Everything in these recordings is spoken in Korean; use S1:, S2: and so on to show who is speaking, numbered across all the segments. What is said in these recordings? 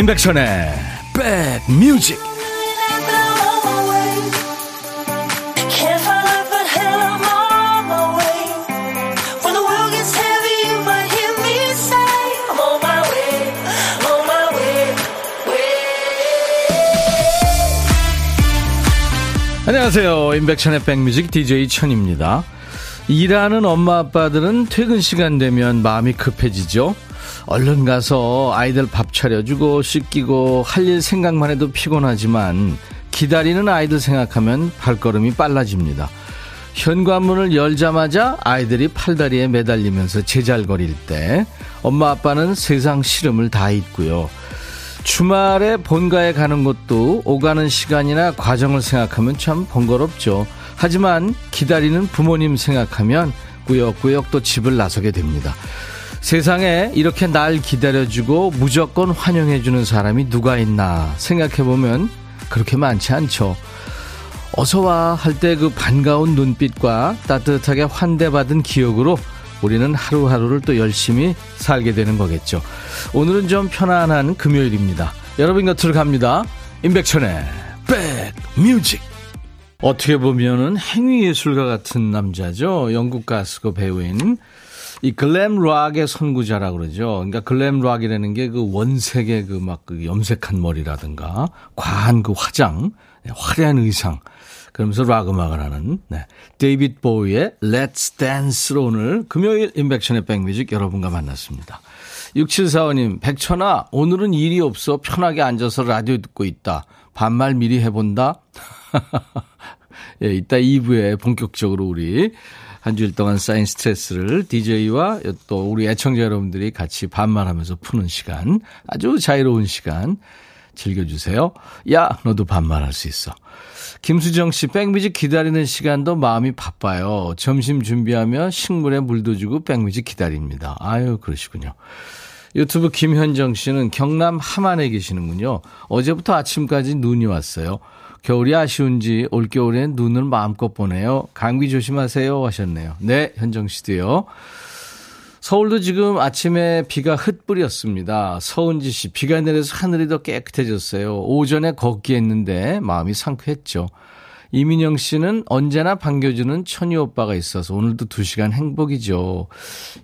S1: 임백천의 백뮤직 안녕하세요. 임백천의 백뮤직 DJ 천입니다. 일하는 엄마 아빠들은 퇴근 시간 되면 마음이 급해지죠 얼른 가서 아이들 밥 차려주고 씻기고 할 일 생각만 해도 피곤하지만 기다리는 아이들 생각하면 발걸음이 빨라집니다. 현관문을 열자마자 아이들이 팔다리에 매달리면서 제잘거릴 때 엄마 아빠는 세상 시름을 다 잊고요. 주말에 본가에 가는 것도 오가는 시간이나 과정을 생각하면 참 번거롭죠. 하지만 기다리는 부모님 생각하면 꾸역꾸역 또 집을 나서게 됩니다. 세상에 이렇게 날 기다려주고 무조건 환영해주는 사람이 누가 있나 생각해보면 그렇게 많지 않죠. 어서와 할 때 그 반가운 눈빛과 따뜻하게 환대받은 기억으로 우리는 하루하루를 또 열심히 살게 되는 거겠죠. 오늘은 좀 편안한 금요일입니다. 여러분 곁으로 갑니다. 임백천의 백뮤직. 어떻게 보면은 행위예술가 같은 남자죠. 영국 가수고 배우인 이 glam rock의 선구자라 그러죠. 그러니까 glam rock이라는 게 그 원색의 그 막그 그 염색한 머리라든가 과한 그 화장, 네, 화려한 의상. 그러면서 rock 음악을 하는 네. 데이빗 보위의 Let's Dance로 오늘 금요일 임백천의 백뮤직 여러분과 만났습니다. 6745님, 백천아, 오늘은 일이 없어 편하게 앉아서 라디오 듣고 있다. 반말 미리 해본다. 예, 이따 2부에 본격적으로 우리 한 주일 동안 쌓인 스트레스를 DJ와 또 우리 애청자 여러분들이 같이 반말하면서 푸는 시간, 아주 자유로운 시간 즐겨주세요. 야, 너도 반말할 수 있어. 김수정 씨, 백뮤직 기다리는 시간도 마음이 바빠요. 점심 준비하며 식물에 물도 주고 백뮤직 기다립니다. 아유, 그러시군요. 유튜브 김현정 씨는 경남 함안에 계시는군요. 어제부터 아침까지 눈이 왔어요. 겨울이 아쉬운지 올겨울엔 눈을 마음껏 보내요. 감기 조심하세요 하셨네요. 네, 현정 씨도요. 서울도 지금 아침에 비가 흩뿌렸습니다. 서은지 씨, 비가 내려서 하늘이 더 깨끗해졌어요. 오전에 걷기 했는데 마음이 상쾌했죠. 이민영 씨는 언제나 반겨주는 천희 오빠가 있어서 오늘도 두 시간 행복이죠.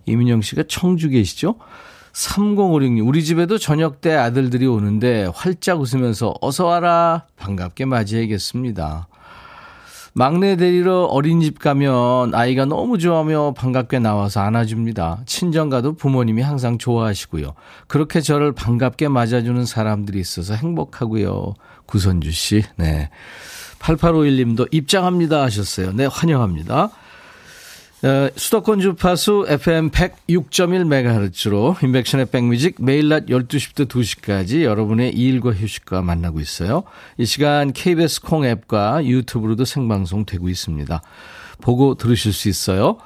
S1: 이민영 씨가 청주 계시죠? 3056님, 우리 집에도 저녁 때 아들들이 오는데 활짝 웃으면서 어서 와라. 반갑게 맞이해야겠습니다. 막내 데리러 어린이집 가면 아이가 너무 좋아하며 반갑게 나와서 안아줍니다. 친정 가도 부모님이 항상 좋아하시고요. 그렇게 저를 반갑게 맞아주는 사람들이 있어서 행복하고요. 구선주 씨, 네. 8851님도 입장합니다 하셨어요. 네, 환영합니다. 어, 수도권 주파수 FM 106.1MHz로 임백천의 백뮤직 매일 낮 12시부터 2시까지 여러분의 일과 휴식과 만나고 있어요. 이 시간 KBS 콩 앱과 유튜브로도 생방송 되고 있습니다. 보고 들으실 수 있어요.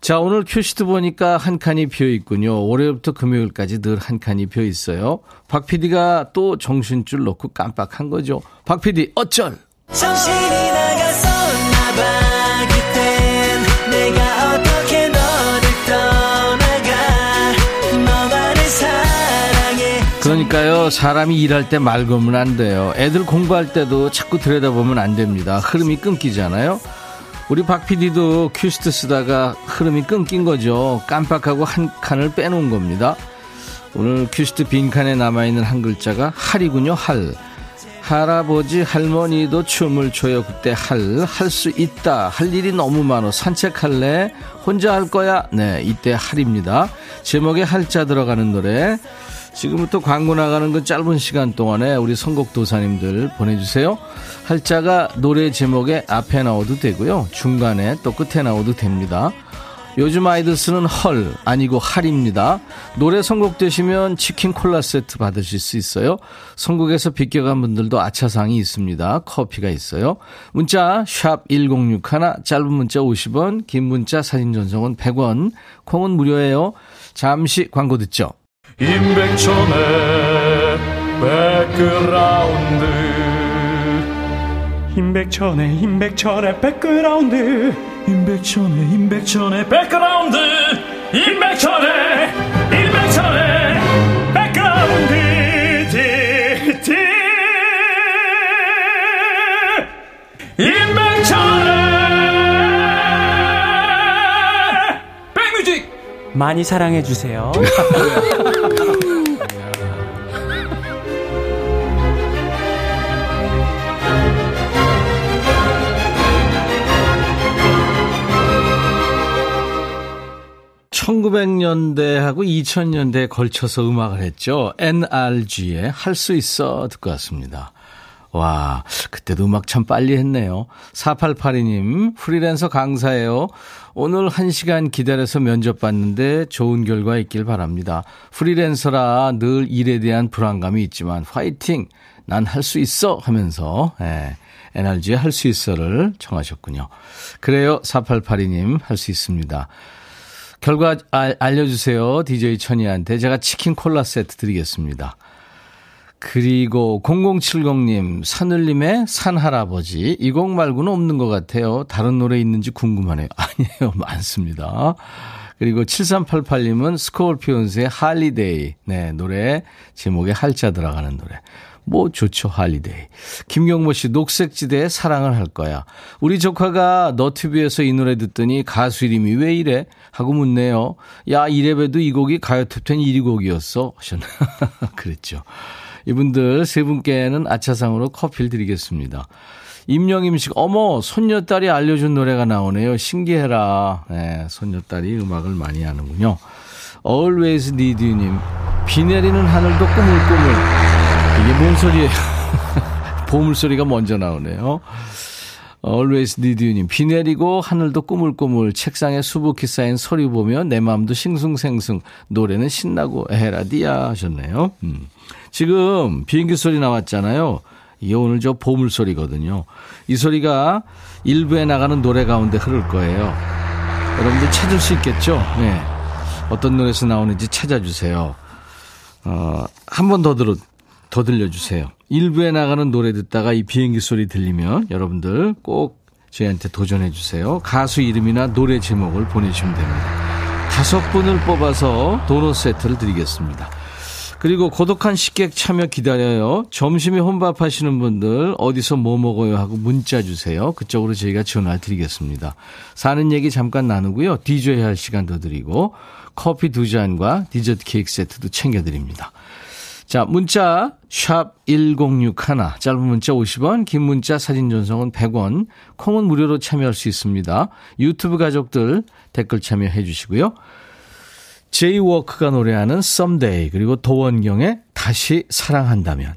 S1: 자, 오늘 큐시트 보니까 한 칸이 비어 있군요. 월요일부터 금요일까지 늘 한 칸이 비어 있어요. 박 PD가 또 정신줄 놓고 깜빡한 거죠. 박 PD, 어쩔! 정신이 그러니까요, 사람이 일할 때 말 걸면 안 돼요. 애들 공부할 때도 자꾸 들여다보면 안 됩니다. 흐름이 끊기잖아요. 우리 박 PD도 큐시트 쓰다가 흐름이 끊긴 거죠. 깜빡하고 한 칸을 빼놓은 겁니다. 오늘 큐시트 빈칸에 남아있는 한 글자가 할이군요, 할. 할아버지, 할머니도 춤을 춰요. 그때 할, 할 수 있다. 할 일이 너무 많어. 산책할래? 혼자 할 거야? 네, 이때 할입니다. 제목에 할자 들어가는 노래. 지금부터 광고 나가는 그 짧은 시간 동안에 우리 선곡 도사님들 보내주세요. 할자가 노래 제목에 앞에 나오도 되고요. 중간에 또 끝에 나오도 됩니다. 요즘 아이들 쓰는 헐 아니고 할입니다. 노래 선곡되시면 치킨 콜라 세트 받으실 수 있어요. 선곡에서 비껴간 분들도 아차상이 있습니다. 커피가 있어요. 문자 샵 1061, 짧은 문자 50원, 긴 문자 사진 전송은 100원, 콩은 무료예요. 잠시 광고 듣죠. 임백천의 백그라운드. 임백천의 임백천의 백그라운드. 임백천의 임백천의 백그라운드. 임백천의 임백천의 백그라운드. 티티. 임백천의 백뮤직.
S2: 많이 사랑해 주세요.
S1: (1900년대하고) (2000년대에) 걸쳐서 음악을 했죠 NRG의 할 수 있어 듣고 왔습니다 와, 그때도 음악 참 빨리 했네요. 4882님, 프리랜서 강사예요. 오늘 1시간 기다려서 면접 봤는데 좋은 결과 있길 바랍니다. 프리랜서라 늘 일에 대한 불안감이 있지만 화이팅! 난 할 수 있어! 하면서, 예, NRG의 할 수 있어를 청하셨군요. 그래요, 4882님, 할 수 있습니다. 결과 알, 알려주세요. DJ 천이한테 제가 치킨 콜라 세트 드리겠습니다. 그리고 0070님, 산울림의 산할아버지. 이 곡 말고는 없는 것 같아요. 다른 노래 있는지 궁금하네요. 아니에요. 많습니다. 그리고 7388님은 Scorpions의 Holiday. 네, 노래 제목에 할자 들어가는 노래. 뭐 좋죠, Holiday. 김경모 씨, 녹색지대에 사랑을 할 거야. 우리 조카가 너튜브에서 이 노래 듣더니 가수 이름이 왜 이래? 하고 묻네요. 야, 이래봬도 이 곡이 가요톱텐 1위 곡이었어. 하셨나? 그랬죠. 이분들 세 분께는 아차상으로 커피를 드리겠습니다. 임영임 씨, 어머, 손녀딸이 알려준 노래가 나오네요. 신기해라. 네, 손녀딸이 음악을 많이 하는군요. Always Need You님, 비 내리는 하늘도 꾸물꾸물. 이게 뭔 소리예요? 보물소리가 먼저 나오네요. Always Need You님, 비 내리고 하늘도 꾸물꾸물, 책상에 수북히 쌓인 소리 보며 내 마음도 싱숭생숭, 노래는 신나고 에헤라디야 하셨네요. 음. 지금 비행기 소리 나왔잖아요. 이게 오늘 저 보물 소리거든요. 이 소리가 일부에 나가는 노래 가운데 흐를 거예요. 여러분들 찾을 수 있겠죠? 네. 어떤 노래에서 나오는지 찾아주세요. 어, 한 번 더 들어, 더 들려주세요. 일부에 나가는 노래 듣다가 이 비행기 소리 들리면 여러분들 꼭 저희한테 도전해 주세요. 가수 이름이나 노래 제목을 보내주시면 됩니다. 다섯 분을 뽑아서 도넛 세트를 드리겠습니다. 그리고 고독한 식객 참여 기다려요. 점심에 혼밥 하시는 분들 어디서 뭐 먹어요 하고 문자 주세요. 그쪽으로 저희가 전화 드리겠습니다. 사는 얘기 잠깐 나누고요. DJ 할 시간 더 드리고 커피 두 잔과 디저트 케이크 세트도 챙겨드립니다. 자, 문자 샵 1061, 짧은 문자 50원, 긴 문자 사진 전송은 100원, 콩은 무료로 참여할 수 있습니다. 유튜브 가족들 댓글 참여해 주시고요. 제이워크가 노래하는 Someday 그리고 도원경의 다시 사랑한다면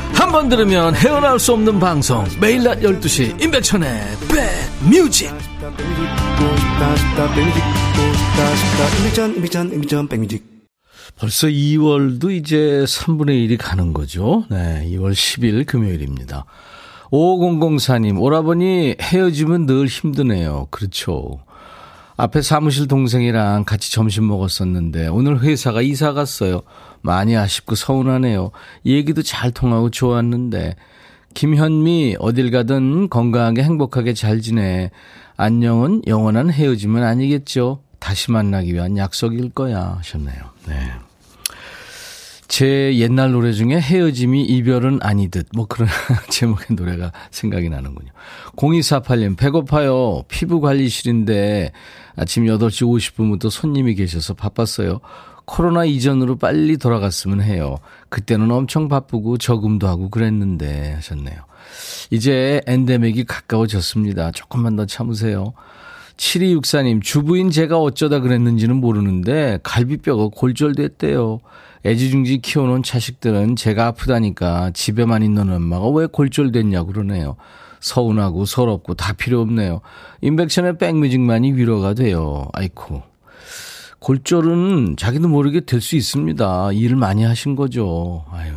S1: 한 번 들으면 헤어나올 수 없는 방송 매일 낮 12시 임백천의 백뮤직 벌써 2월도 이제 3분의 1이 가는 거죠. 네, 2월 10일 금요일입니다. 5004님, 오라버니 헤어지면 늘 힘드네요. 그렇죠. 앞에 사무실 동생이랑 같이 점심 먹었었는데 오늘 회사가 이사 갔어요. 많이 아쉽고 서운하네요. 얘기도 잘 통하고 좋았는데. 김현미, 어딜 가든 건강하게 행복하게 잘 지내. 안녕은 영원한 헤어짐은 아니겠죠. 다시 만나기 위한 약속일 거야. 하셨네요. 네. 제 옛날 노래 중에 헤어짐이 이별은 아니듯 뭐 그런 제목의 노래가 생각이 나는군요. 0248님 배고파요. 피부 관리실인데 아침 8시 50분부터 손님이 계셔서 바빴어요. 코로나 이전으로 빨리 돌아갔으면 해요. 그때는 엄청 바쁘고 저금도 하고 그랬는데 하셨네요. 이제 엔데믹이 가까워졌습니다. 조금만 더 참으세요. 7264님, 주부인 제가 어쩌다 그랬는지는 모르는데 갈비뼈가 골절됐대요. 애지중지 키워놓은 자식들은 제가 아프다니까 집에만 있는 엄마가 왜 골절됐냐 그러네요. 서운하고 서럽고 다 필요 없네요. 인백션의 백뮤직만이 위로가 돼요. 아이쿠. 골절은 자기도 모르게 될 수 있습니다. 일을 많이 하신 거죠. 아유,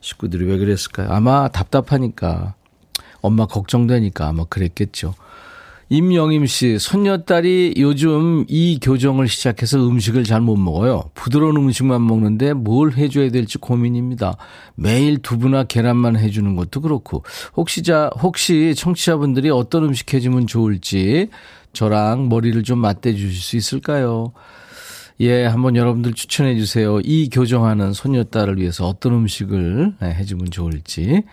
S1: 식구들이 왜 그랬을까요? 아마 답답하니까, 엄마 걱정되니까 아마 그랬겠죠. 임영임 씨, 손녀딸이 요즘 이 교정을 시작해서 음식을 잘 못 먹어요. 부드러운 음식만 먹는데 뭘 해줘야 될지 고민입니다. 매일 두부나 계란만 해주는 것도 그렇고, 혹시 자, 혹시 청취자분들이 어떤 음식 해주면 좋을지 저랑 머리를 좀 맞대 주실 수 있을까요? 예, 한번 여러분들 추천해 주세요. 이 교정하는 손녀딸을 위해서 어떤 음식을 네, 해주면 좋을지.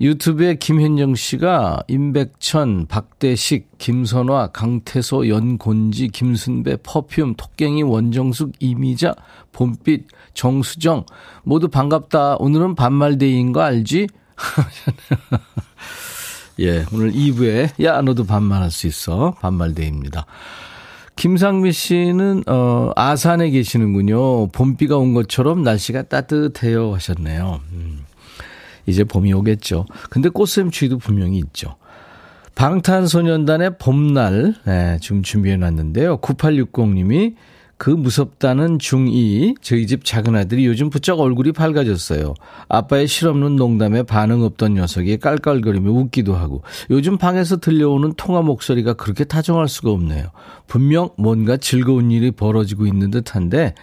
S1: 유튜브에 김현정 씨가 임백천, 박대식, 김선화, 강태소, 연곤지, 김순배, 퍼퓸, 토깽이, 원정숙, 이미자, 봄빛, 정수정 모두 반갑다. 오늘은 반말데이인 거 알지? 예, 오늘 2부에 야 너도 반말할 수 있어. 반말데이입니다. 김상미 씨는 어 아산에 계시는군요. 봄비가 온 것처럼 날씨가 따뜻해요 하셨네요. 음. 이제 봄이 오겠죠. 근데 꽃샘추위도 분명히 있죠. 방탄소년단의 봄날, 네, 지금 준비해 놨는데요. 9860님이 그 무섭다는 중2, 저희 집 작은 아들이 요즘 부쩍 얼굴이 밝아졌어요. 아빠의 실없는 농담에 반응 없던 녀석이 깔깔거리며 웃기도 하고, 요즘 방에서 들려오는 통화 목소리가 그렇게 타정할 수가 없네요. 분명 뭔가 즐거운 일이 벌어지고 있는 듯 한데,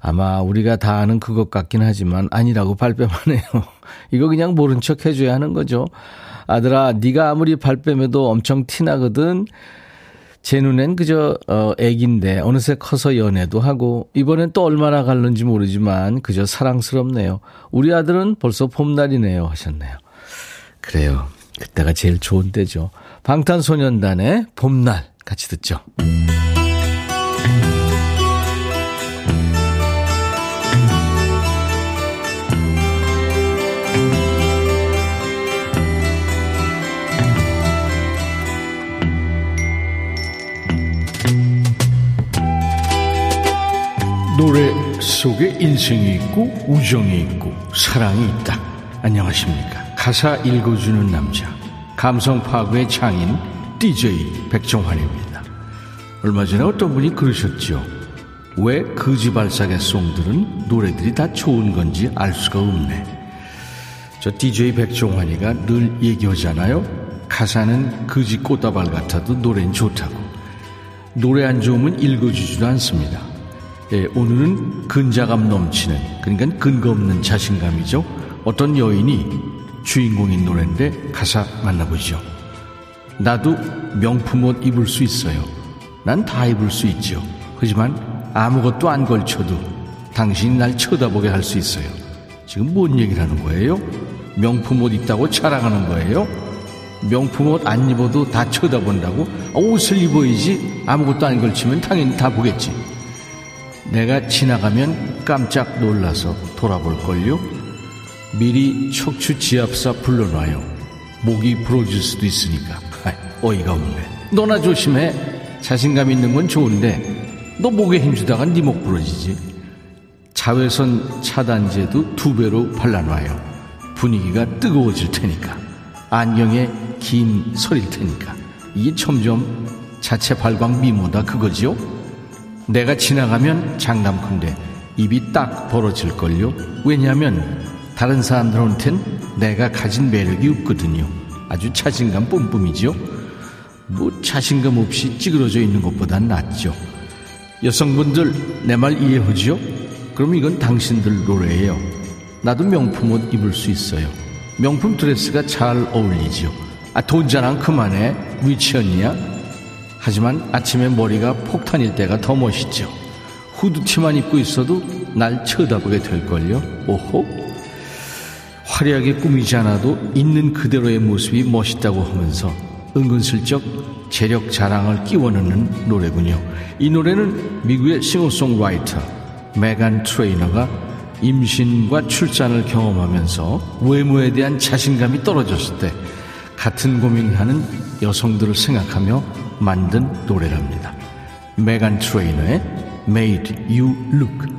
S1: 아마 우리가 다 아는 그것 같긴 하지만 아니라고 발뺌하네요. 이거 그냥 모른 척 해줘야 하는 거죠. 아들아, 네가 아무리 발뺌해도 엄청 티나거든. 제 눈엔 그저 어 애기인데 어느새 커서 연애도 하고 이번엔 또 얼마나 갈는지 모르지만 그저 사랑스럽네요. 우리 아들은 벌써 봄날이네요 하셨네요. 그래요. 그때가 제일 좋은 때죠. 방탄소년단의 봄날 같이 듣죠. 노래 속에 인생이 있고 우정이 있고 사랑이 있다. 안녕하십니까. 가사 읽어주는 남자. 감성 파괴의 장인 DJ 백종환입니다. 얼마 전에 어떤 분이 그러셨죠. 왜 거지발사계 송들은 노래들이 다 좋은 건지 알 수가 없네. 저 DJ 백종환이가 늘 얘기하잖아요. 가사는 거지 꽃다발 같아도 노래는 좋다고. 노래 안 좋으면 읽어주지도 않습니다. 예, 오늘은 근자감 넘치는 그러니까 근거 없는 자신감이죠. 어떤 여인이 주인공인 노래인데 가사 만나보죠. 나도 명품 옷 입을 수 있어요. 난 다 입을 수 있죠. 하지만 아무것도 안 걸쳐도 당신이 날 쳐다보게 할 수 있어요. 지금 뭔 얘기를 하는 거예요? 명품 옷 입다고 자랑하는 거예요? 명품 옷 안 입어도 다 쳐다본다고? 옷을 입어야지 아무것도 안 걸치면 당연히 다 보겠지. 내가 지나가면 깜짝 놀라서 돌아볼걸요? 미리 척추 지압사 불러놔요. 목이 부러질 수도 있으니까. 어이가 없네. 너나 조심해. 자신감 있는 건 좋은데 너 목에 힘주다가 네 목 부러지지. 자외선 차단제도 두 배로 발라놔요. 분위기가 뜨거워질 테니까. 안경에 긴 설일 테니까. 이게 점점 자체 발광 미모다 그거지요? 내가 지나가면 장담컨대 입이 딱 벌어질걸요. 왜냐하면 다른 사람들한텐 내가 가진 매력이 없거든요. 아주 자신감 뿜뿜이죠. 뭐 자신감 없이 찌그러져 있는 것보단 낫죠. 여성분들 내 말 이해하죠? 그럼 이건 당신들 노래예요. 나도 명품 옷 입을 수 있어요. 명품 드레스가 잘 어울리죠. 아, 돈 자랑 그만해. 위치언니야? 하지만 아침에 머리가 폭탄일 때가 더 멋있죠. 후드티만 입고 있어도 날 쳐다보게 될걸요. 오호. 화려하게 꾸미지 않아도 있는 그대로의 모습이 멋있다고 하면서 은근슬쩍 재력 자랑을 끼워 넣는 노래군요. 이 노래는 미국의 싱어송라이터 메간 트레이너가 임신과 출산을 경험하면서 외모에 대한 자신감이 떨어졌을 때 같은 고민을 하는 여성들을 생각하며 만든 노래랍니다. 메간 트레이너의 Made You Look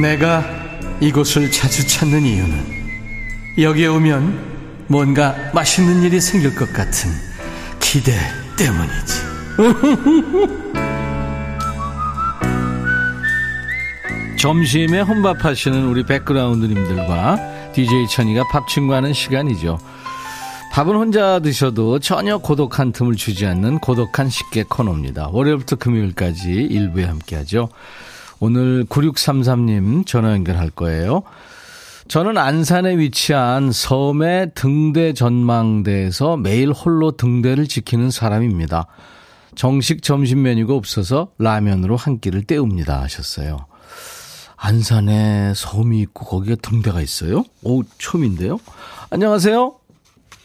S1: 내가 이곳을 자주 찾는 이유는 여기에 오면 뭔가 맛있는 일이 생길 것 같은 기대 때문이지. 점심에 혼밥하시는 우리 백그라운드님들과 DJ 천이가 밥 친구하는 시간이죠. 밥은 혼자 드셔도 전혀 고독한 틈을 주지 않는 고독한 식객 코너입니다. 월요일부터 금요일까지 일부에 함께하죠. 오늘 9633님 전화 연결할 거예요. 저는 안산에 위치한 섬의 등대 전망대에서 매일 홀로 등대를 지키는 사람입니다. 정식 점심 메뉴가 없어서 라면으로 한 끼를 때웁니다 하셨어요. 안산에 섬이 있고 거기에 등대가 있어요? 오, 처음인데요? 안녕하세요?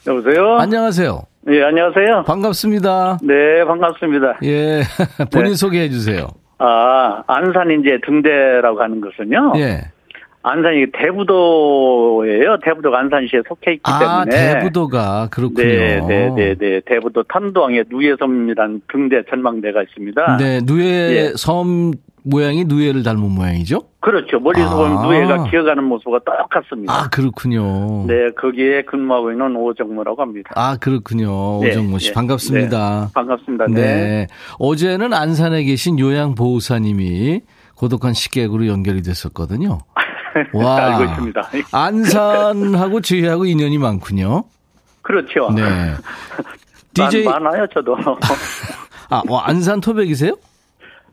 S2: 여보세요?
S1: 안녕하세요.
S2: 예, 안녕하세요.
S1: 반갑습니다.
S2: 네, 반갑습니다.
S1: 예. 본인
S2: 네.
S1: 소개해 주세요.
S2: 아, 안산 이제 등대라고 하는 것은요.
S1: 예.
S2: 안산이 대부도예요. 대부도가 안산시에 속해 있기
S1: 아,
S2: 때문에.
S1: 대부도가 그렇군요.
S2: 네, 네, 네, 네. 대부도 탄도항에 누에섬이라는 등대 전망대가 있습니다.
S1: 네, 누에
S2: 예.
S1: 섬 모양이 누에를 닮은 모양이죠?
S2: 그렇죠. 멀리서
S1: 아.
S2: 보면 누에가 기어가는 모습과 똑같습니다.
S1: 아, 그렇군요.
S2: 네, 거기에 근무하고 있는 오정모라고 합니다.
S1: 아, 그렇군요.
S2: 네,
S1: 오정모 씨.
S2: 네,
S1: 반갑습니다.
S2: 반갑습니다. 네.
S1: 네. 어제는 안산에 계신 요양보호사님이 고독한 식객으로 연결이 됐었거든요. 와.
S2: 알고 있습니다.
S1: 안산하고 저희하고 인연이 많군요.
S2: 그렇죠.
S1: 네.
S2: 많-
S1: DJ,
S2: 많아요, 저도.
S1: 아, 어, 안산 토백이세요?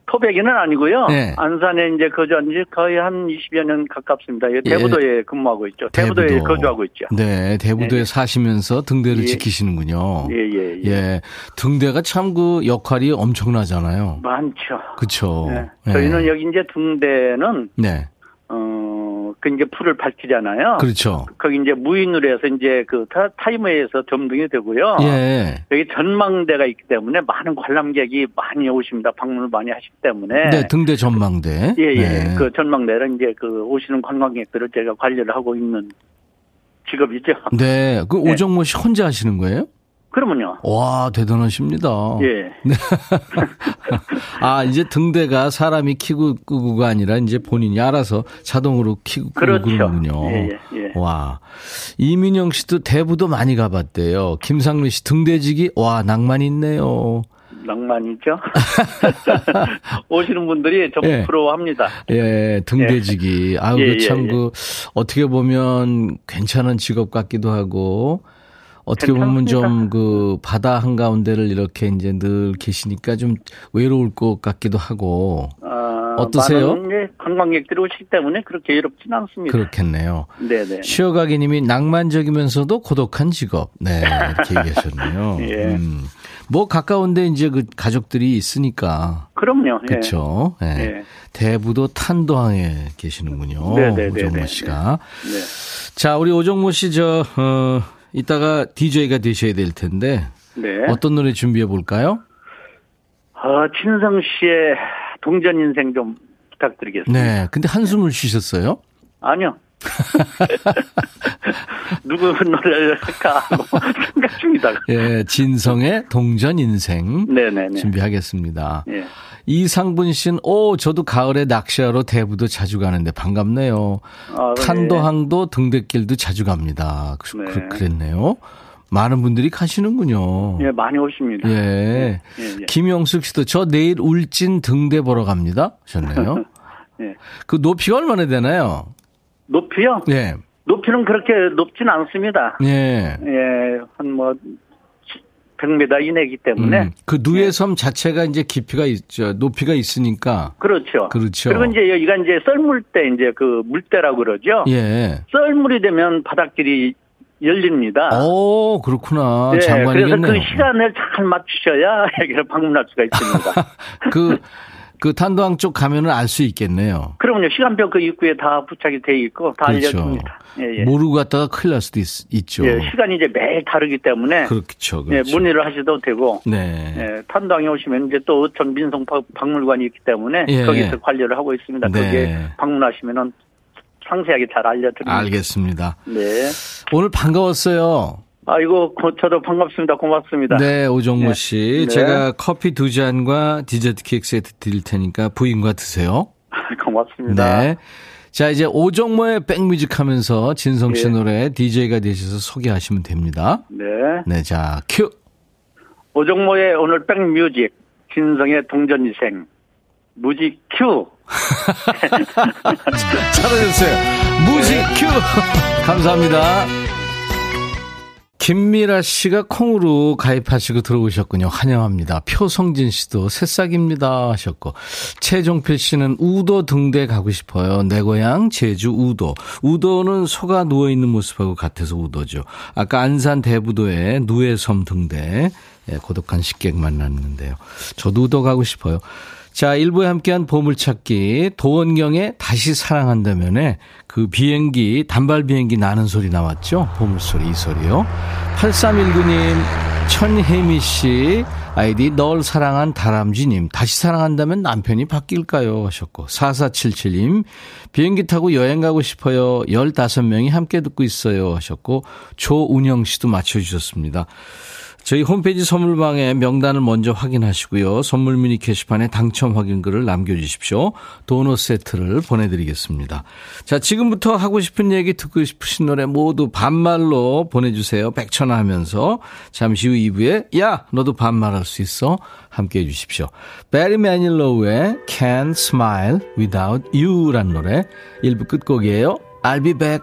S2: 토백이는 아니고요.
S1: 네.
S2: 안산에 이제 거주한 지 거의 한 20여 년 가깝습니다. 예, 대부도에 근무하고 있죠. 대부도에
S1: 대부도.
S2: 거주하고 있죠.
S1: 네, 대부도에
S2: 네.
S1: 사시면서 등대를
S2: 예.
S1: 지키시는군요.
S2: 예, 예, 예.
S1: 예. 등대가 참 그 역할이 엄청나잖아요.
S2: 많죠.
S1: 그쵸.
S2: 네.
S1: 예.
S2: 저희는 여기 이제 등대는,
S1: 네.
S2: 어, 그 이제 불을 밝히잖아요.
S1: 그렇죠.
S2: 거기 이제 무인으로 해서 이제 그 타, 타이머에서 점등이 되고요.
S1: 예.
S2: 여기 전망대가 있기 때문에 많은 관람객이 많이 오십니다. 방문을 많이 하시기 때문에.
S1: 네, 등대 전망대.
S2: 예, 예.
S1: 네.
S2: 그 전망대는 이제 그 오시는 관광객들을 제가 관리를 하고 있는 직업이죠.
S1: 네. 그
S2: 네.
S1: 오정모 씨 혼자 하시는 거예요?
S2: 그러면요.
S1: 와, 대단하십니다.
S2: 예.
S1: 아, 이제 등대가 사람이 키고 끄고가 아니라 이제 본인이 알아서 자동으로 키고 끄고
S2: 그렇죠.
S1: 그러는군요.
S2: 예, 예, 예.
S1: 와. 이민영 씨도 대부도 많이 가봤대요. 김상민 씨 등대지기, 와, 낭만 있네요.
S2: 낭만이죠. 오시는 분들이 좀
S1: 예.
S2: 부러워합니다.
S1: 예, 등대지기. 아유,
S2: 예,
S1: 그
S2: 예,
S1: 참,
S2: 예.
S1: 그, 어떻게 보면 괜찮은 직업 같기도 하고, 어떻게 보면 좀. 그 바다 한가운데를 이렇게 이제 늘 계시니까 좀 외로울 것 같기도 하고,
S2: 어,
S1: 어떠세요?
S2: 많은 관광객들이 오시기 때문에 그렇게 외롭진 않습니다.
S1: 그렇겠네요.
S2: 네네.
S1: 쉬어가기 님이 낭만적이면서도 고독한 직업. 네, 이렇게 얘기하셨네요.
S2: 예.
S1: 음. 뭐 가까운데 이제 그 가족들이 있으니까.
S2: 그럼요. 예.
S1: 그렇죠. 예.
S2: 예.
S1: 대부도 탄도항에 계시는군요.
S2: 네네네네.
S1: 오정모 씨가.
S2: 네.
S1: 자, 우리 오정모 씨, 저, 어, 이따가 DJ가 되셔야 될 텐데,
S2: 네.
S1: 어떤 노래 준비해 볼까요?
S2: 어, 친성 씨의 동전 인생 좀 부탁드리겠습니다.
S1: 네. 근데 한숨을 쉬셨어요?
S2: 아니요. 누구 노래를 할까 하고 생각 중이다.
S1: 예, 진성의 동전 인생
S2: 네네네.
S1: 준비하겠습니다.
S2: 예.
S1: 이상분 씨는, 오, 저도 가을에 낚시하러 대부도 자주 가는데 반갑네요.
S2: 아,
S1: 탄도항도 등대길도 자주 갑니다. 그,
S2: 네.
S1: 그, 그랬네요. 많은 분들이 가시는군요.
S2: 예, 많이 오십니다.
S1: 예.
S2: 예, 예.
S1: 김영숙 씨도 저 내일 울진 등대 보러 갑니다. 하셨네요.
S2: 예.
S1: 그 높이가 얼마나 되나요?
S2: 높이요?
S1: 예.
S2: 높이는 그렇게 높진 않습니다.
S1: 예.
S2: 예, 한 뭐, 100m 이내이기 때문에.
S1: 음, 그 누에 섬 자체가 이제 깊이가 있죠. 높이가 있으니까.
S2: 그렇죠.
S1: 그렇죠.
S2: 그리고 이제 여기가 이제 썰물 때 이제 그 물때라고 그러죠.
S1: 예.
S2: 썰물이 되면 바닷길이 열립니다.
S1: 오, 그렇구나.
S2: 네, 그래서
S1: 장관이겠네요.
S2: 그 시간을 잘 맞추셔야 여기를 방문할 수가 있습니다.
S1: 그, 그 탄도항 쪽 가면은 알 수 있겠네요.
S2: 그럼요. 시간표 그 입구에 다 부착이 돼 있고 다
S1: 그렇죠.
S2: 알려줍니다. 예, 예.
S1: 모르고 갔다가 큰일 날 수도 있, 죠
S2: 예, 시간이 이제 매일 다르기 때문에
S1: 그렇죠.
S2: 예,
S1: 그렇죠.
S2: 문의를 하셔도 되고
S1: 네.
S2: 예, 탄도항에 오시면 이제 또 어촌 민속 박- 박물관이 있기 때문에
S1: 예.
S2: 거기서 관리를 하고 있습니다.
S1: 네.
S2: 거기에 방문하시면은 상세하게 잘 알려드립니다.
S1: 알겠습니다.
S2: 네.
S1: 오늘 반가웠어요.
S2: 아이고, 고- 저도 반갑습니다. 고맙습니다.
S1: 네, 오정모
S2: 네.
S1: 씨.
S2: 네.
S1: 제가 커피 두 잔과 디저트 케이크 세트 드릴 테니까 부인과 드세요.
S2: 고맙습니다.
S1: 네. 자, 이제 오정모의 백뮤직 하면서 진성 씨
S2: 예.
S1: 노래 DJ가 되셔서 소개하시면 됩니다.
S2: 네.
S1: 네, 자, 큐.
S2: 오정모의 오늘 백뮤직, 진성의 동전인생, music cue.
S1: 잘하셨어요. music cue. 감사합니다. 김미라 씨가 콩으로 가입하시고 들어오셨군요. 환영합니다. 표성진 씨도 새싹입니다 하셨고 최종필 씨는 우도 등대 가고 싶어요. 내 고향 제주 우도. 우도는 소가 누워 있는 모습하고 같아서 우도죠. 아까 안산 대부도에 누에섬 등대 예, 고독한 식객 만났는데요. 저도 우도 가고 싶어요. 자, 일부에 함께한 보물찾기 도원경의 다시 사랑한다면에 그 비행기 단발 비행기 나는 소리 나왔죠? 보물소리 이 소리요. 8319님 천혜미 씨 아이디 널 사랑한 다람쥐님 다시 사랑한다면 남편이 바뀔까요? 하셨고 4477님 비행기 타고 여행 가고 싶어요. 15명이 함께 듣고 있어요 하셨고 조운영 씨도 맞춰주셨습니다. 저희 홈페이지 선물방에 명단을 먼저 확인하시고요. 선물 미니 게시판에 당첨 확인글을 남겨주십시오. 도넛 세트를 보내드리겠습니다. 자, 지금부터 하고 싶은 얘기 듣고 싶으신 노래 모두 반말로 보내주세요. 백천화 하면서 잠시 후 2부에 야 너도 반말할 수 있어 함께 해주십시오. 베리 매닐로우의 Can't Smile Without You란 노래 1부 끝곡이에요. I'll be back.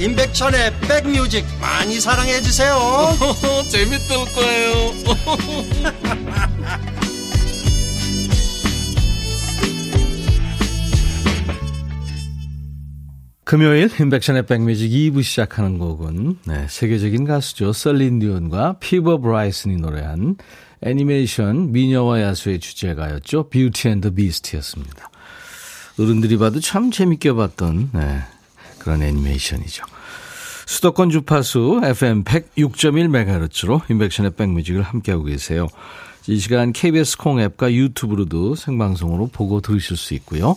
S3: 임백천의 백뮤직 많이 사랑해 주세요
S1: 재밌을 거예요 금요일 임백천의 백뮤직 2부 시작하는 곡은 네, 세계적인 가수죠. 셀린 디온과 피보 브라이슨이 노래한 애니메이션 미녀와 야수의 주제가였죠. Beauty and Beast였습니다. 어른들이 봐도 참 재밌게 봤던 네, 그런 애니메이션이죠. 수도권 주파수 FM 106.1MHz로 임백천의 백뮤직을 함께하고 계세요. 이 시간 KBS 콩 앱과 유튜브로도 생방송으로 보고 들으실 수 있고요.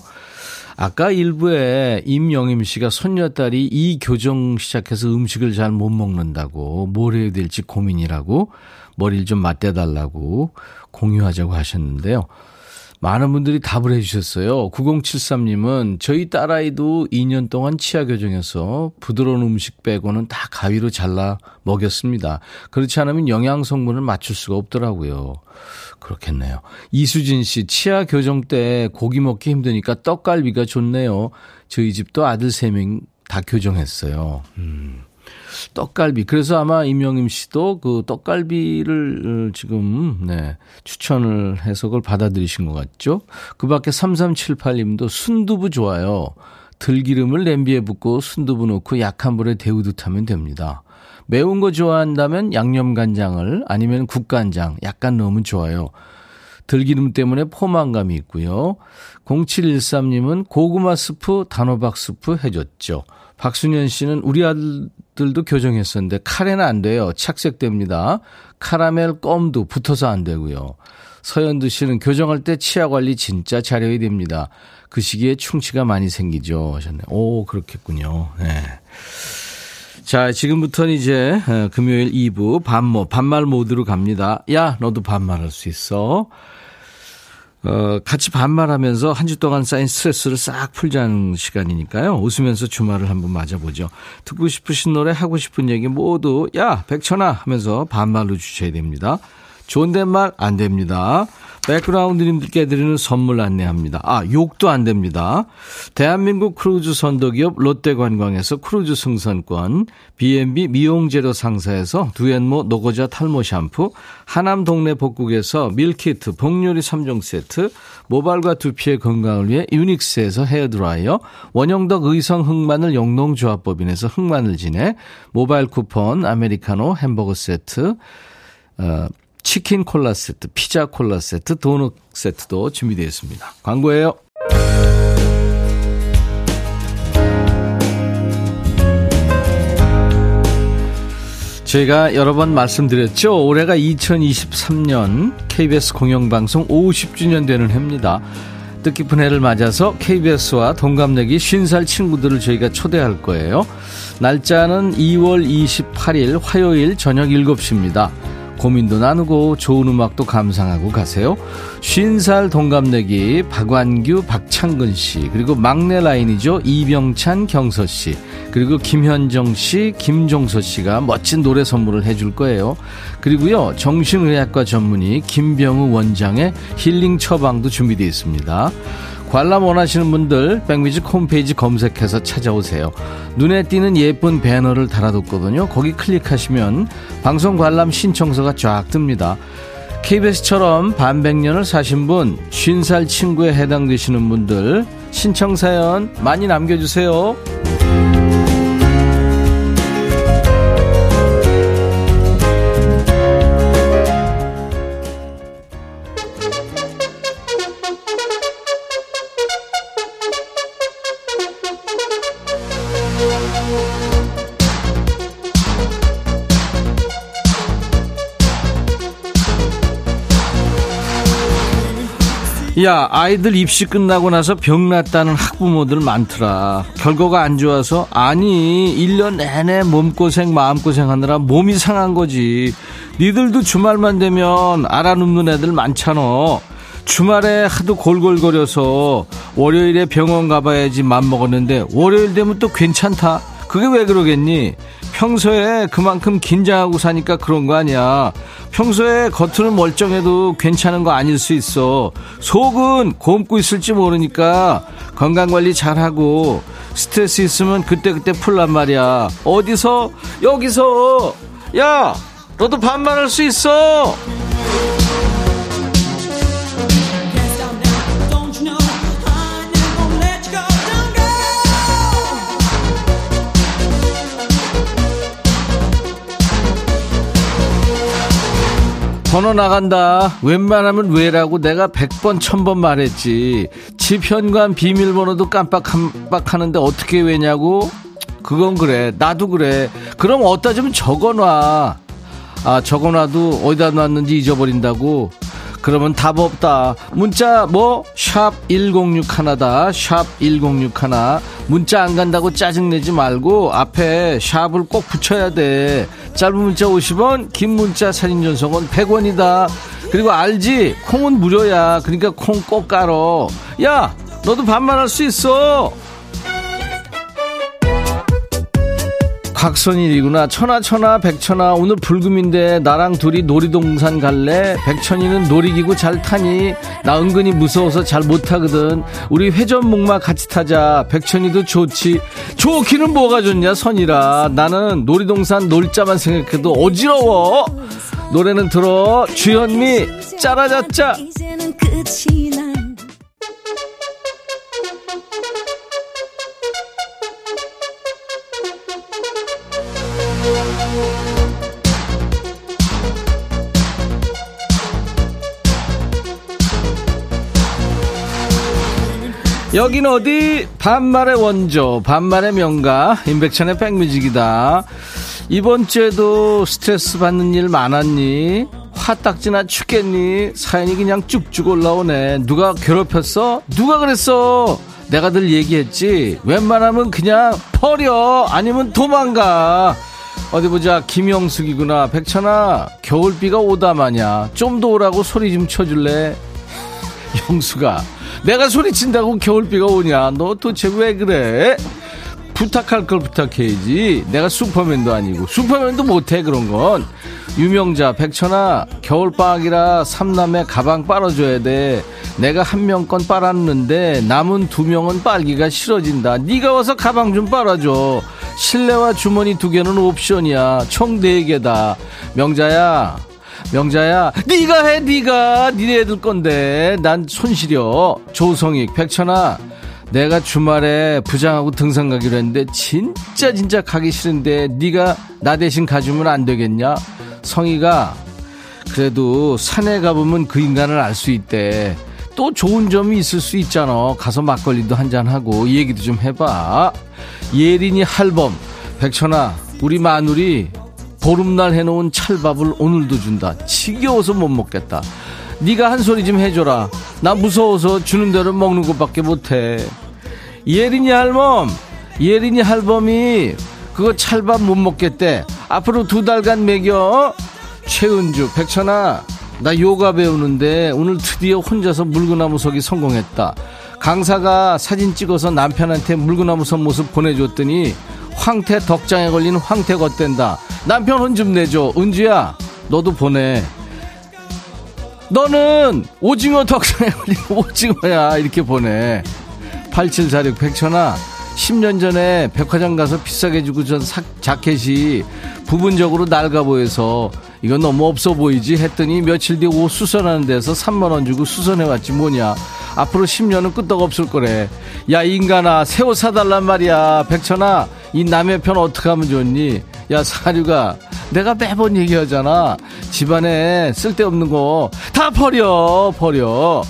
S1: 아까 일부에 임영임 씨가 손녀딸이 이 교정 시작해서 음식을 잘 못 먹는다고 뭘 해야 될지 고민이라고 머리를 좀 맞대달라고 공유하자고 하셨는데요. 많은 분들이 답을 해주셨어요. 9073님은 저희 딸아이도 2년 동안 치아 교정해서 부드러운 음식 빼고는 다 가위로 잘라 먹였습니다. 그렇지 않으면 영양 성분을 맞출 수가 없더라고요. 그렇겠네요. 이수진 씨, 치아 교정 때 고기 먹기 힘드니까 떡갈비가 좋네요. 저희 집도 아들 3명 다 교정했어요. 음. 떡갈비. 그래서 아마 임영임 씨도 그 떡갈비를 어, 지금, 네, 추천을 해서 그걸 받아들이신 것 같죠? 그 밖에 3378님도 순두부 좋아요. 들기름을 냄비에 붓고 순두부 넣고 약한 불에 데우듯 하면 됩니다. 매운 거 좋아한다면 양념간장을 아니면 국간장 약간 넣으면 좋아요. 들기름 때문에 포만감이 있고요. 0713님은 고구마 스프, 단호박 스프 해줬죠. 박순현 씨는 우리 아들 도 교정했었는데 카레는 안 돼요. 착색됩니다. 카라멜 껌도 붙어서 안 되고요. 서현두 씨는 교정할 때 치아 관리 진짜 잘해야 됩니다. 그 시기에 충치가 많이 생기죠. 하셨네. 오, 그렇겠군요. 네. 자, 지금부터는 이제 어, 금요일 2부 반모, 반말 모드로 갑니다. 야, 너도 반말할 수 있어. 어, 같이 반말하면서 한 주 동안 쌓인 스트레스를 싹 풀자는 시간이니까요. 웃으면서 주말을 한번 맞아보죠. 듣고 싶으신 노래, 하고 싶은 얘기 모두, 야, 백천아! 하면서 반말로 주셔야 됩니다. 존댓말 안 됩니다. 백그라운드님들께 드리는 선물 안내합니다. 아, 욕도 안 됩니다. 대한민국 크루즈 선도기업 롯데관광에서 크루즈 승선권, B&B 미용재료 상사에서 두앤모 노고자 탈모 샴푸, 하남 동네 복국에서 밀키트 복요리 3종 세트, 모발과 두피의 건강을 위해 유닉스에서 헤어드라이어, 원형덕 의성 흑마늘 영농조합법인에서 흑마늘 진액, 모바일 쿠폰, 아메리카노 햄버거 세트, 어, 치킨 콜라 세트, 피자 콜라 세트, 도넛 세트도 준비되어 있습니다. 광고예요. 제가 여러 번 말씀드렸죠. 올해가 2023년 KBS 공영방송 50주년 되는 해입니다. 뜻깊은 해를 맞아서 KBS와 동갑내기 50살 친구들을 저희가 초대할 거예요. 날짜는 2월 28일 화요일 저녁 7시입니다. 고민도 나누고 좋은 음악도 감상하고 가세요. 50살 동갑내기 박완규, 박창근 씨, 그리고 막내 라인이죠. 이병찬, 경서 씨, 그리고 김현정 씨, 김종서 씨가 멋진 노래 선물을 해줄 거예요. 그리고요, 정신의학과 전문의 김병우 원장의 힐링 처방도 준비되어 있습니다. 관람 원하시는 분들 백뮤직 홈페이지 검색해서 찾아오세요. 눈에 띄는 예쁜 배너를 달아뒀거든요. 거기 클릭하시면 방송 관람 신청서가 쫙 뜹니다. KBS처럼 반백년을 사신 분, 50살 친구에 해당되시는 분들 신청 사연 많이 남겨주세요. 야, 아이들 입시 끝나고 나서 병 났다는 학부모들 많더라. 결과가 안 좋아서? 아니, 1년 내내 몸고생, 마음고생 하느라 몸이 상한 거지. 니들도 주말만 되면 알아눕는 애들 많잖아. 주말에 하도 골골거려서 월요일에 병원 가봐야지 맘 먹었는데 월요일 되면 또 괜찮다. 그게 왜 그러겠니? 평소에 그만큼 긴장하고 사니까 그런 거 아니야. 평소에 겉으로는 멀쩡해도 괜찮은 거 아닐 수 있어. 속은 곰고 있을지 모르니까 건강관리 잘하고 스트레스 있으면 그때그때 풀란 말이야. 어디서? 여기서! 야! 너도 반말할 수 있어! 번호 나간다. 웬만하면 왜라고 내가 100번, 1000번 말했지. 집 현관 비밀번호도 깜빡깜빡 하는데 어떻게 왜냐고? 그건 그래. 나도 그래. 그럼 어디다 좀 적어놔. 아, 적어놔도 어디다 놨는지 잊어버린다고? 그러면 답 없다. 문자 뭐? 샵 106 하나다. 샵 106 하나. 문자 안 간다고 짜증내지 말고 앞에 샵을 꼭 붙여야 돼. 짧은 문자 50원, 긴 문자 사진 전송은 100원이다. 그리고 알지? 콩은 무료야. 그러니까 콩 꼭 깔어. 야, 너도 반말할 수 있어. 곽선일이구나. 천하 천하 백천하 오늘 불금인데 나랑 둘이 놀이동산 갈래? 백천이는 놀이기구 잘 타니? 나 은근히 무서워서 잘 못 타거든. 우리 회전목마 같이 타자. 백천이도 좋지. 좋기는 뭐가 좋냐 선이라. 나는 놀이동산 놀자만 생각해도 어지러워. 노래는 들어. 주현미 짜라자짜. 여긴 어디? 반말의 원조, 반말의 명가, 임백천의 백뮤직이다. 이번 주에도 스트레스 받는 일 많았니? 화딱지나 죽겠니? 사연이 그냥 쭉쭉 올라오네. 누가 괴롭혔어? 누가 그랬어? 내가 늘 얘기했지. 웬만하면 그냥 버려. 아니면 도망가. 어디 보자. 김영숙이구나. 백천아, 겨울비가 오다 마냐. 좀 더 오라고 소리 좀 쳐줄래? 영수가. 내가 소리친다고 겨울비가 오냐? 너 도대체 왜 그래? 부탁할 걸 부탁해야지. 내가 슈퍼맨도 아니고 슈퍼맨도 못해 그런 건. 유명자 백천아 겨울방학이라 삼남매 가방 빨아줘야 돼. 내가 한 명 건 빨았는데 남은 두 명은 빨기가 싫어진다. 네가 와서 가방 좀 빨아줘. 실내와 주머니 두 개는 옵션이야. 총 네 개다. 명자야 명자야 네가 해 네가. 니네 애들 건데. 난 손시려 조성익 백천아. 내가 주말에 부장하고 등산 가기로 했는데 진짜 진짜 가기 싫은데 네가 나 대신 가주면 안 되겠냐? 성희가 그래도 산에 가보면 그 인간을 알 수 있대. 또 좋은 점이 있을 수 있잖아. 가서 막걸리도 한잔하고 이 얘기도 좀 해봐. 예린이 할범. 백천아 우리 마누리 보름날 해놓은 찰밥을 오늘도 준다. 지겨워서 못 먹겠다. 네가 한 소리 좀 해줘라. 나 무서워서 주는 대로 먹는 것밖에 못해. 예린이 할멈, 예린이 할멈이 그거 찰밥 못 먹겠대. 앞으로 두 달간 먹여. 최은주, 백천아, 나 요가 배우는데 오늘 드디어 혼자서 물구나무 서기 성공했다. 강사가 사진 찍어서 남편한테 물구나무 선 모습 보내줬더니 황태 덕장에 걸린 황태 겉댄다. 남편 혼 좀 내줘. 은주야, 너도 보내. 너는 오징어 덕장에 걸린 오징어야. 이렇게 보내. 8746 백천아, 10년 전에 백화점 가서 비싸게 주고 전 사, 자켓이 부분적으로 낡아 보여서 이건 너무 없어 보이지 했더니 며칠 뒤에 옷 수선하는 데서 3만원 주고 수선해왔지 뭐냐. 앞으로 10년은 끄떡 없을 거래. 야, 인간아, 새 옷 사달란 말이야. 백천아, 이 남의 편 어떻게 하면 좋니? 야, 사류가, 내가 매번 얘기하잖아. 집안에 쓸데없는 거 다 버려, 버려.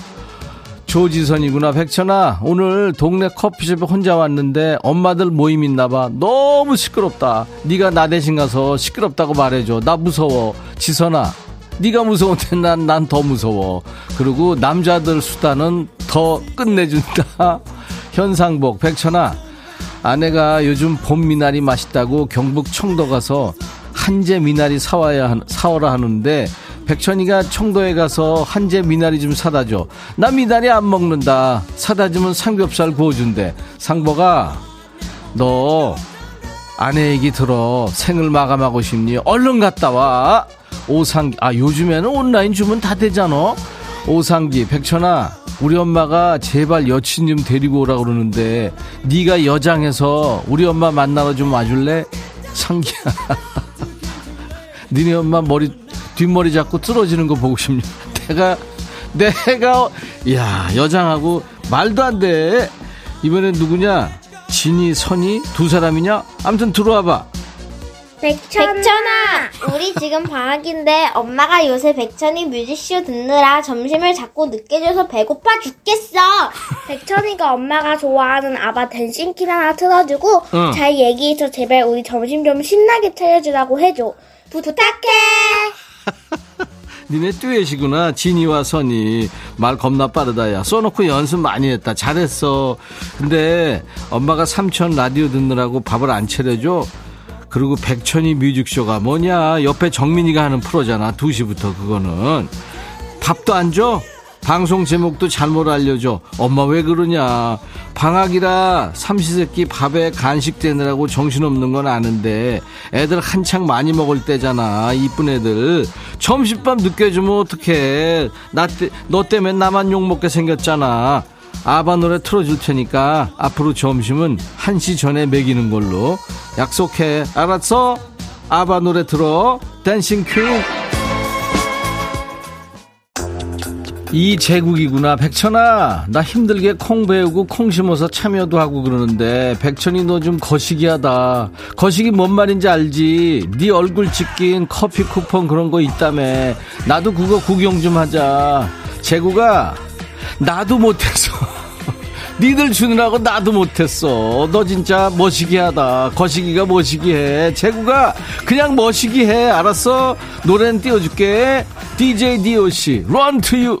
S1: 조지선이구나. 백천아 오늘 동네 커피숍에 혼자 왔는데 엄마들 모임 있나 봐. 너무 시끄럽다. 네가 나 대신 가서 시끄럽다고 말해줘. 나 무서워. 지선아 네가 무서운데 난 난 더 무서워. 그리고 남자들 수다는 더 끝내준다. 현상복. 백천아 아내가 요즘 봄 미나리 맛있다고 경북 청도 가서 한재 미나리 사와야 사오라 하는데 백천이가 청도에 가서 한재 미나리 좀 사다 줘. 나 미나리 안 먹는다. 사다 주면 삼겹살 구워준대. 상보가 너 아내 얘기 들어. 생을 마감하고 싶니? 얼른 갔다 와. 오상 아 요즘에는 온라인 주문 다 되잖아. 오상기 백천아 우리 엄마가 제발 여친 좀 데리고 오라 그러는데 네가 여장해서 우리 엄마 만나러 좀 와줄래? 상기야. 니네 엄마 머리 뒷머리 잡고 뚫어지는 거 보고 싶냐. 내가, 내가, 야 여장하고 말도 안 돼. 이번엔 누구냐? 진이, 선이 두 사람이냐? 아무튼 들어와봐.
S4: 백천아. 백천아, 우리 지금 방학인데 엄마가 요새 백천이 뮤직쇼 듣느라 점심을 자꾸 늦게 줘서 배고파 죽겠어. 백천이가 엄마가 좋아하는 아바 댄싱킨 하나 틀어주고
S1: 응.
S4: 잘 얘기해서 제발 우리 점심 좀 신나게 차려주라고 해줘. 부탁해.
S1: 니네 듀엣이구나. 진이와 선이. 말 겁나 빠르다, 야. 써놓고 연습 많이 했다. 잘했어. 근데 엄마가 삼촌 라디오 듣느라고 밥을 안 차려줘? 그리고 백천이 뮤직쇼가 뭐냐. 옆에 정민이가 하는 프로잖아. 2시부터 그거는. 밥도 안 줘? 방송 제목도 잘못 알려줘. 엄마 왜 그러냐. 방학이라 삼시세끼 밥에 간식 되느라고 정신없는 건 아는데 애들 한창 많이 먹을 때잖아. 이쁜 애들. 점심밥 늦게 주면 어떡해. 나, 때, 너 때문에 나만 욕먹게 생겼잖아. 아바 노래 틀어줄 테니까 앞으로 점심은 1시 전에 먹이는 걸로. 약속해. 알았어? 아바 노래 들어. 댄싱 퀸. 이 제국이구나 백천아. 나 힘들게 콩 배우고 콩 심어서 참여도 하고 그러는데 백천이 너 좀 거시기하다. 거시기 뭔 말인지 알지? 네 얼굴 찍긴 커피 쿠폰 그런 거 있다며. 나도 그거 구경 좀 하자. 제국아 나도 못했어 니들 주느라고 나도 못했어. 너 진짜 머시기하다. 거시기가 머시기해. 제국아 그냥 머시기해. 알았어? 노래는 띄워줄게. DJ DOC Run to you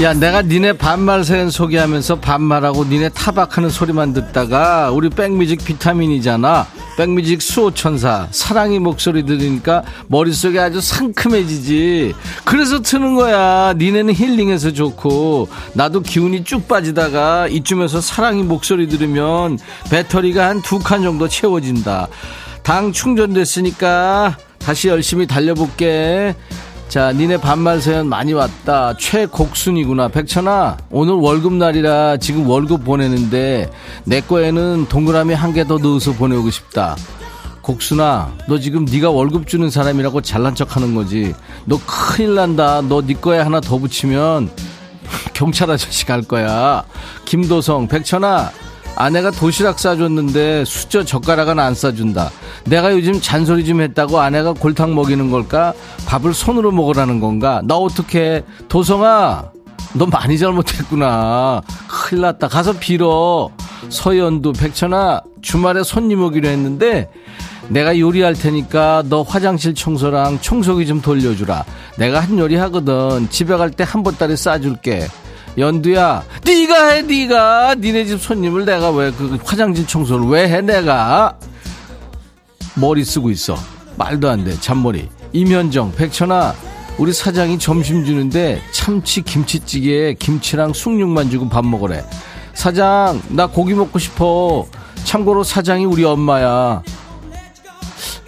S1: 야, 내가 니네 반말 사연 소개하면서 반말하고 니네 타박하는 소리만 듣다가 우리 백뮤직 비타민이잖아. 백뮤직 수호천사. 사랑이 목소리 들으니까 머릿속에 아주 상큼해지지. 그래서 트는 거야. 니네는 힐링해서 좋고. 나도 기운이 쭉 빠지다가 이쯤에서 사랑이 목소리 들으면 배터리가 한 두 칸 정도 채워진다. 당 충전됐으니까 다시 열심히 달려볼게. 자, 니네 반말 사연 많이 왔다. 최곡순이구나. 백천아, 오늘 월급날이라 지금 월급 보내는데 내 거에는 동그라미 한 개 더 넣어서 보내고 싶다. 곡순아, 너 지금 네가 월급 주는 사람이라고 잘난 척 하는 거지. 너 큰일 난다. 너 네 거에 하나 더 붙이면 경찰 아저씨 갈 거야. 김도성, 백천아, 아내가 도시락 싸줬는데 수저 젓가락은 안 싸준다. 내가 요즘 잔소리 좀 했다고 아내가 골탕 먹이는 걸까? 밥을 손으로 먹으라는 건가? 나 어떡해. 도성아, 너 많이 잘못했구나. 큰일 났다. 가서 빌어. 서연도, 백천아, 주말에 손님 오기로 했는데, 내가 요리할 테니까 너 화장실 청소랑 청소기 좀 돌려주라. 내가 한 요리 하거든. 집에 갈 때 한 보따리 싸줄게. 연두야, 네가 해, 네가. 니네 집 손님을 내가 왜 그 화장실 청소를 왜 해, 내가? 머리 쓰고 있어. 말도 안 돼. 잔머리. 임현정, 백천아, 우리 사장이 점심 주는데 참치 김치찌개에 김치랑 숭늉만 주고 밥 먹으래. 사장, 나 고기 먹고 싶어. 참고로 사장이 우리 엄마야.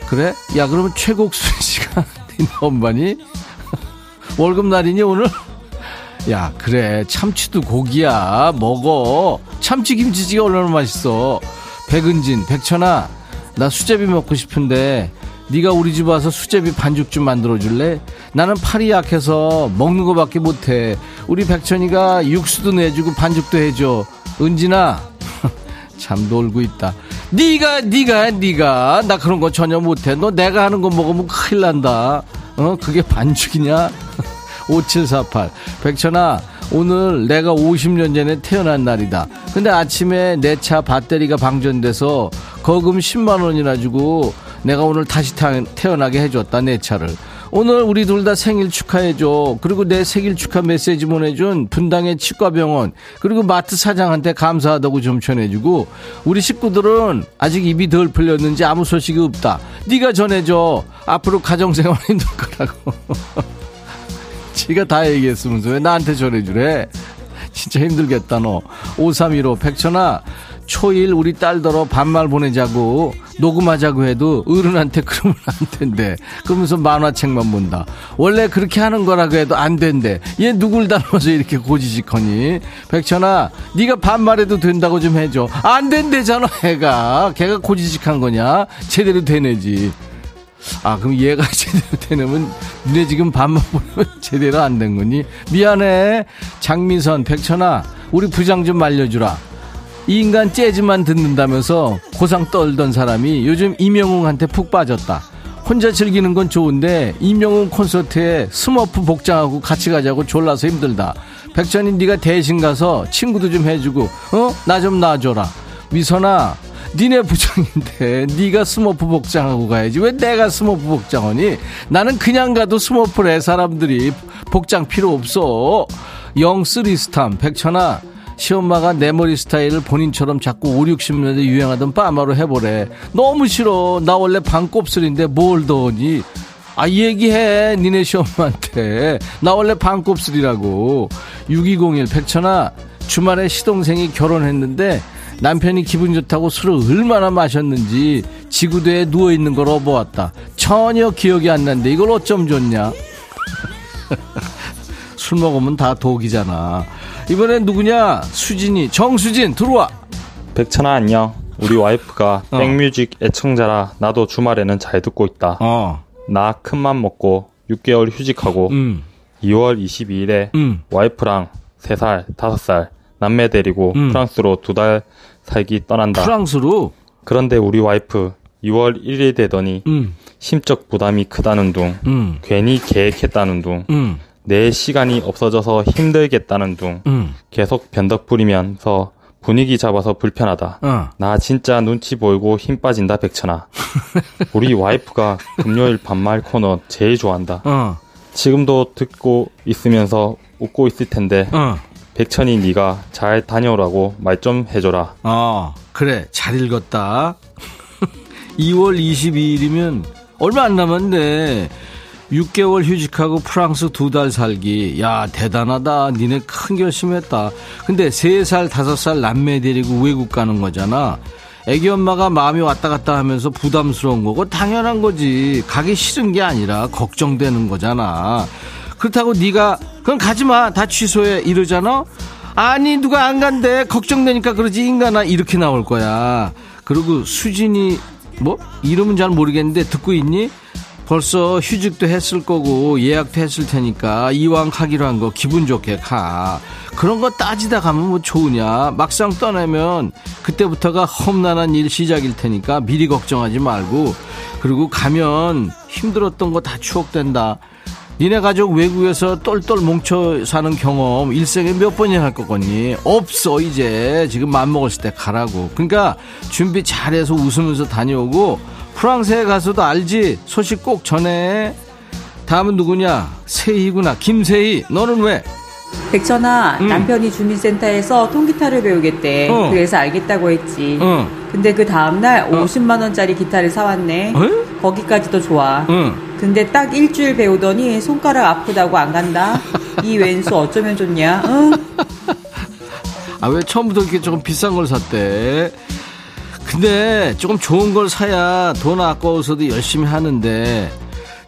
S1: 그래? 야, 그러면 최곡순 씨가 네 엄마니? 월급 날이니, 오늘? 야, 그래. 참치도 고기야. 먹어. 참치 김치찌개 얼마나 맛있어. 백은진, 백천아, 나 수제비 먹고 싶은데 네가 우리 집 와서 수제비 반죽 좀 만들어 줄래? 나는 팔이 약해서 먹는 거밖에 못해. 우리 백천이가 육수도 내주고 반죽도 해줘. 은진아, 참 놀고 있다. 네가 네가 네가 나 그런 거 전혀 못해. 너 내가 하는 거 먹으면 큰일 난다. 어 그게 반죽이냐? 5748 백천아 오늘 내가 50년 전에 태어난 날이다. 근데 아침에 내 차 배터리가 방전돼서 거금 10만 원이나 주고 내가 오늘 다시 타- 태어나게 해줬다 내 차를. 오늘 우리 둘 다 생일 축하해줘. 그리고 내 생일 축하 메시지 보내준 분당의 치과병원 그리고 마트 사장한테 감사하다고 좀 전해주고 우리 식구들은 아직 입이 덜 풀렸는지 아무 소식이 없다. 네가 전해줘. 앞으로 가정생활 힘들 거라고. 지가 다 얘기했으면서 왜 나한테 전해주래? 진짜 힘들겠다 너. 5315 백천아 초일 우리 딸더러 반말 보내자고 녹음하자고 해도 어른한테 그러면 안 된대. 그러면서 만화책만 본다. 원래 그렇게 하는 거라고 해도 안 된대. 얘 누굴 닮아서 이렇게 고지식하니? 백천아 네가 반말해도 된다고 좀 해줘. 안 된대잖아 애가. 걔가 고지식한 거냐? 제대로 되내지. 아, 그럼 얘가 제대로 되려면, 니네 지금 밥만 보면 제대로 안 된 거니? 미안해. 장미선, 백천아, 우리 부장 좀 말려주라. 이 인간 재즈만 듣는다면서 고상 떨던 사람이 요즘 임영웅한테 푹 빠졌다. 혼자 즐기는 건 좋은데 임영웅 콘서트에 스머프 복장하고 같이 가자고 졸라서 힘들다. 백천이 네가 대신 가서 친구도 좀 해주고 어? 나 좀 놔줘라. 미선아 니네 부장인데 네가 스머프 복장하고 가야지. 왜 내가 스머프 복장하니? 나는 그냥 가도 스머프래 사람들이 복장 필요 없어. 영쓰리스탐 백천아 시엄마가 내 머리 스타일을 본인처럼 자꾸 5, 60년대 유행하던 빠마로 해보래. 너무 싫어. 나 원래 반곱슬인데 뭘 더니? 아 얘기해 니네 시엄마한테. 나 원래 반곱슬이라고. 6201 백천아 주말에 시동생이 결혼했는데 남편이 기분 좋다고 술을 얼마나 마셨는지 지구대에 누워있는 걸 업어왔다. 전혀 기억이 안 나는데 이걸 어쩜 좋냐? 술 먹으면 다 독이잖아. 이번엔 누구냐? 수진이. 정수진, 들어와!
S5: 백천아 안녕. 우리 와이프가
S1: 어.
S5: 백뮤직 애청자라 나도 주말에는 잘 듣고 있다.
S1: 어,
S5: 나 큰맘 먹고 6개월 휴직하고
S1: 음,
S5: 2월 22일에
S1: 음.
S5: 와이프랑 3살, 5살 남매 데리고
S1: 음.
S5: 프랑스로 두 달 살기 떠난다.
S1: 프랑스로?
S5: 그런데 우리 와이프 2월 1일 되더니
S1: 음,
S5: 심적 부담이 크다는 둥,
S1: 음,
S5: 괜히 계획했다는 둥,
S1: 음,
S5: 내 시간이 없어져서 힘들겠다는 둥,
S1: 음,
S5: 계속 변덕 부리면서 분위기 잡아서 불편하다.
S1: 어.
S5: 나 진짜 눈치 보이고 힘 빠진다 백천아. 우리 와이프가 금요일 반말 코너 제일 좋아한다.
S1: 어,
S5: 지금도 듣고 있으면서 웃고 있을 텐데
S1: 어,
S5: 백천이 네가 잘 다녀오라고 말 좀 해줘라.
S1: 어, 그래. 잘 읽었다. 2월 22일이면 얼마 안 남았네. 6개월 휴직하고 프랑스 두 달 살기. 야, 대단하다. 니네 큰 결심했다. 근데 3살, 5살 남매 데리고 외국 가는 거잖아. 애기 엄마가 마음이 왔다 갔다 하면서 부담스러운 거고 당연한 거지. 가기 싫은 게 아니라 걱정되는 거잖아. 그렇다고 네가 그럼 가지 마. 다 취소해. 이러잖아. 아니 누가 안 간대. 걱정되니까 그러지 인간아 이렇게 나올 거야. 그리고 수진이 뭐 이름은 잘 모르겠는데 듣고 있니? 벌써 휴직도 했을 거고 예약도 했을 테니까 이왕 가기로 한 거 기분 좋게 가. 그런 거 따지다 가면 뭐 좋으냐. 막상 떠나면 그때부터가 험난한 일 시작일 테니까 미리 걱정하지 말고 그리고 가면 힘들었던 거 다 추억된다. 니네 가족 외국에서 똘똘 뭉쳐 사는 경험 일생에 몇 번이나 할 거겠니? 없어 이제 지금 맘먹었을 때 가라고. 그러니까 준비 잘해서 웃으면서 다녀오고 프랑스에 가서도 알지? 소식 꼭 전해. 다음은 누구냐? 세희구나. 김세희. 너는 왜?
S6: 백천아,
S1: 응.
S6: 남편이 주민센터에서 통기타를 배우겠대.
S1: 어.
S6: 그래서 알겠다고 했지.
S1: 응.
S6: 근데 그 다음날 50만원짜리 기타를 사왔네.
S1: 어?
S6: 거기까지도 좋아.
S1: 응.
S6: 근데 딱 일주일 배우더니 손가락 아프다고 안 간다. 이 왼수 어쩌면 좋냐? 응?
S1: 아, 왜 처음부터 이렇게 조금 비싼 걸 샀대? 근데 조금 좋은 걸 사야 돈 아까워서도 열심히 하는데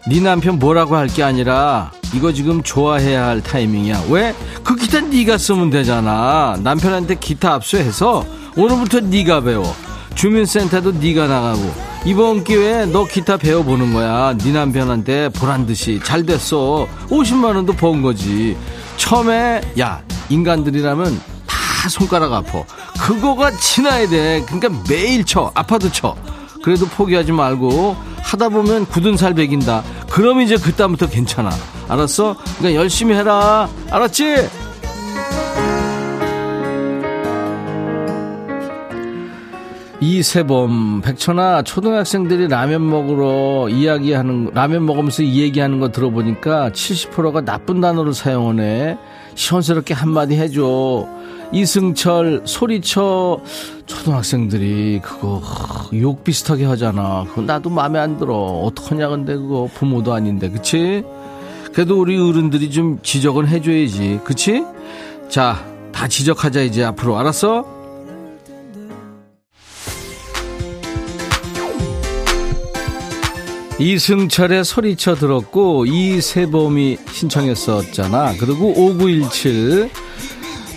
S1: 네 남편 뭐라고 할 게 아니라 이거 지금 좋아해야 할 타이밍이야. 왜? 그 기타 네가 쓰면 되잖아. 남편한테 기타 압수해서 오늘부터 네가 배워. 주민센터도 네가 나가고 이번 기회에 너 기타 배워보는 거야. 네 남편한테 보란 듯이 잘 됐어. 50만 원도 번 거지. 처음에 야 인간들이라면 다 손가락 아파. 그거가 지나야 돼. 그러니까 매일 쳐. 아파도 쳐. 그래도 포기하지 말고 하다 보면 굳은 살 배긴다. 그럼 이제 그다음부터 괜찮아. 알았어? 그러니까 열심히 해라. 알았지? 이세범 백천아 초등학생들이 라면 먹으러 이야기하는 라면 먹으면서 이 얘기하는 거 들어보니까 70%가 나쁜 단어를 사용하네. 시원스럽게 한마디 해줘. 이승철 소리쳐. 초등학생들이 그거 욕 비슷하게 하잖아. 그거 나도 마음에 안 들어. 어떡하냐 근데 그거. 부모도 아닌데. 그치? 그래도 우리 어른들이 좀 지적은 해줘야지. 그치? 자 다 지적하자 이제. 앞으로. 알았어? 이승철의 소리쳐 들었고 이세범이 신청했었잖아. 그리고 5917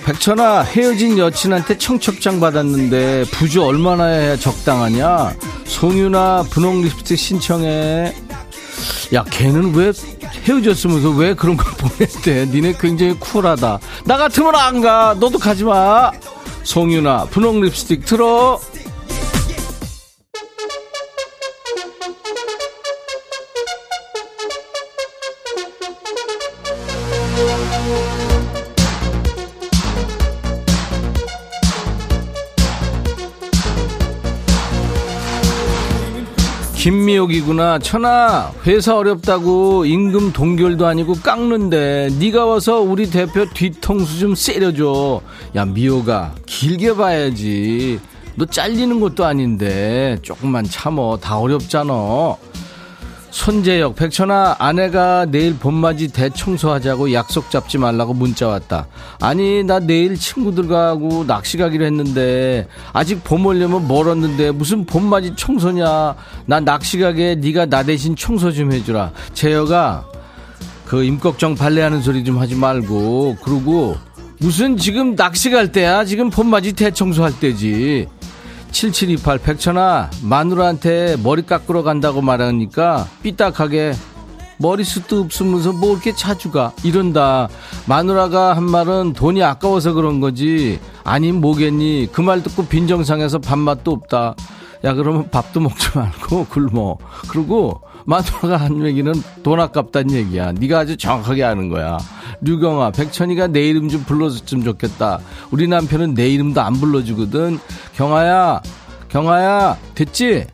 S1: 백천아 헤어진 여친한테 청첩장 받았는데 부주 얼마나 해야 적당하냐? 송유나 분홍 립스틱 신청해. 야 걔는 왜 헤어졌으면서 왜 그런 걸 보냈대? 니네 굉장히 쿨하다. 나 같으면 안 가. 너도 가지 마. 송유나 분홍 립스틱 틀어. 김미옥이구나. 천아 회사 어렵다고 임금 동결도 아니고 깎는데 네가 와서 우리 대표 뒤통수 좀 세려줘. 야 미옥아 길게 봐야지. 너 잘리는 것도 아닌데 조금만 참어. 다 어렵잖아 손재혁 백천아 아내가 내일 봄맞이 대청소하자고 약속 잡지 말라고 문자 왔다. 아니 나 내일 친구들하고 낚시 가기로 했는데 아직 봄 오려면 멀었는데 무슨 봄맞이 청소냐. 나 낚시 가게 네가 나 대신 청소 좀 해주라. 재혁아 그 임꺽정 발레하는 소리 좀 하지 말고. 그러고 무슨 지금 낚시 갈 때야? 지금 봄맞이 대청소할 때지 7728 백천아 마누라한테 머리 깎으러 간다고 말하니까 삐딱하게 머리숱도 없으면서 뭐 이렇게 자주 가? 이런다. 마누라가 한 말은 돈이 아까워서 그런 거지. 아님 뭐겠니? 그 말 듣고 빈정상해서 밥맛도 없다. 야 그러면 밥도 먹지 말고 굶어. 그리고 마누라가 한 얘기는 돈 아깝다는 얘기야. 네가 아주 정확하게 아는 거야. 류경아 백천이가 내 이름 좀 불러줬으면 좋겠다. 우리 남편은 내 이름도 안 불러주거든. 경아야 경아야 됐지?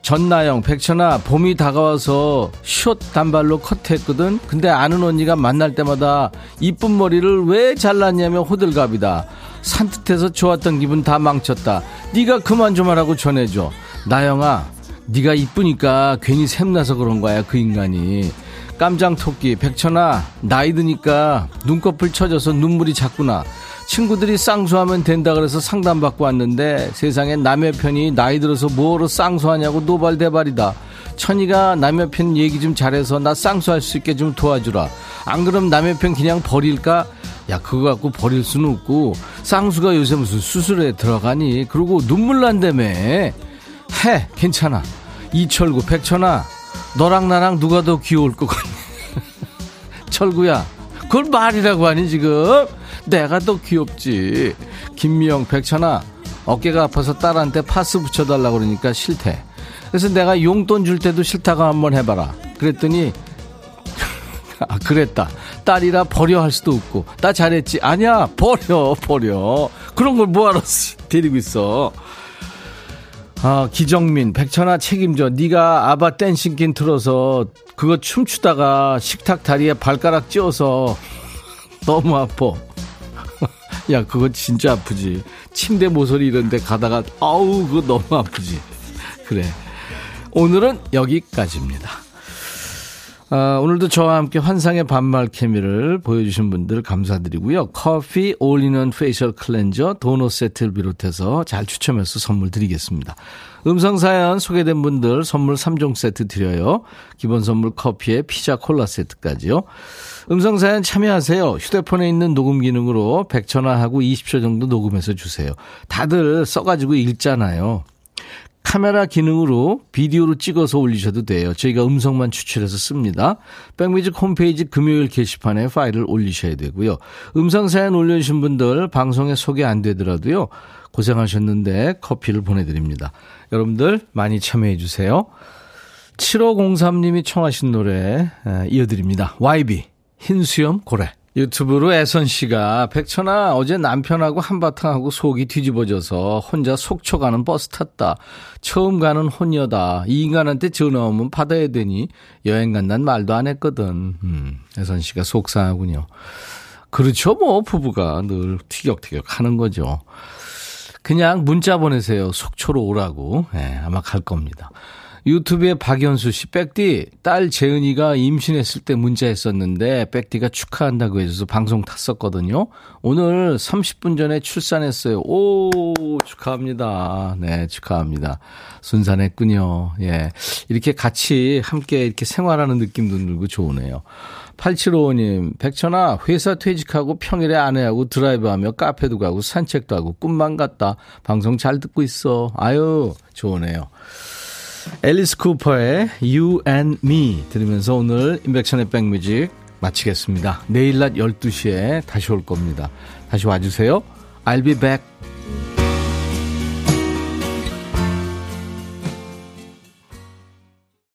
S1: 전나영 백천아 봄이 다가와서 숏 단발로 커트했거든. 근데 아는 언니가 만날 때마다 이쁜 머리를 왜 잘랐냐며 호들갑이다. 산뜻해서 좋았던 기분 다 망쳤다. 네가 그만 좀 하라고 전해줘. 나영아 네가 이쁘니까 괜히 샘나서 그런 거야 그 인간이 깜장토끼, 백천아, 나이 드니까 눈꺼풀 쳐져서 눈물이 자꾸나. 친구들이 쌍수하면 된다 그래서 상담받고 왔는데 세상에 남의 편이 나이 들어서 뭐로 쌍수하냐고 노발대발이다. 천이가 남의 편 얘기 좀 잘해서 나 쌍수할 수 있게 좀 도와주라. 안 그럼 남의 편 그냥 버릴까? 야, 그거 갖고 버릴 수는 없고, 쌍수가 요새 무슨 수술에 들어가니? 그리고 눈물 난다며. 해, 괜찮아. 이철구, 백천아, 너랑 나랑 누가 더 귀여울 것 같니? 철구야, 그걸 말이라고 하니, 지금? 내가 더 귀엽지. 김미영, 백천아, 어깨가 아파서 딸한테 파스 붙여달라고 그러니까 싫대. 그래서 내가 용돈 줄 때도 싫다고 한번 해봐라. 그랬더니, 아, 그랬다. 딸이라 버려 할 수도 없고. 나 잘했지. 아니야, 버려, 버려. 그런 걸 뭐하러 데리고 있어. 아, 기정민, 백천아 책임져. 네가 아바 댄싱킨 틀어서 그거 춤추다가 식탁 다리에 발가락 찧어서 너무 아파. 야, 그거 진짜 아프지. 침대 모서리 이런 데 가다가 아우, 그거 너무 아프지. 그래. 오늘은 여기까지입니다. 아, 오늘도 저와 함께 환상의 반말 케미를 보여주신 분들 감사드리고요. 커피 all-in-one facial cleanser 도넛 세트를 비롯해서 잘 추첨해서 선물 드리겠습니다. 음성사연 소개된 분들 선물 3종 세트 드려요. 기본 선물 커피에 피자 콜라 세트까지요. 음성사연 참여하세요. 휴대폰에 있는 녹음 기능으로 100전화하고 20초 정도 녹음해서 주세요. 다들 써가지고 읽잖아요. 카메라 기능으로 비디오로 찍어서 올리셔도 돼요. 저희가 음성만 추출해서 씁니다. 백뮤직 홈페이지 금요일 게시판에 파일을 올리셔야 되고요. 음성 사연 올려주신 분들 방송에 소개 안 되더라도요. 고생하셨는데 커피를 보내드립니다. 여러분들 많이 참여해 주세요. 7503님이 청하신 노래 이어드립니다. YB 흰수염 고래. 유튜브로 애선 씨가 백천아 어제 남편하고 한바탕 하고 속이 뒤집어져서 혼자 속초 가는 버스 탔다. 처음 가는 혼여다. 이 인간한테 전화 오면 받아야 되니 여행 간다는 말도 안 했거든. 음, 애선 씨가 속상하군요. 그렇죠 뭐 부부가 늘 티격태격 하는 거죠. 그냥 문자 보내세요. 속초로 오라고. 네, 아마 갈 겁니다. 유튜브에 박연수 씨, 백디, 딸 재은이가 임신했을 때 문자했었는데, 백디가 축하한다고 해줘서 방송 탔었거든요. 오늘 30분 전에 출산했어요. 오, 축하합니다. 네, 축하합니다. 순산했군요. 예. 이렇게 같이 함께 이렇게 생활하는 느낌도 들고 좋으네요. 8755님, 백천아, 회사 퇴직하고 평일에 아내하고 드라이브하며 카페도 가고 산책도 하고 꿈만 같다. 방송 잘 듣고 있어. 아유, 좋으네요. 앨리스 쿠퍼의 You and Me 들으면서 오늘 인백션의 백뮤직 마치겠습니다. 내일 낮 12시에 다시 올 겁니다. 다시 와주세요. I'll be back.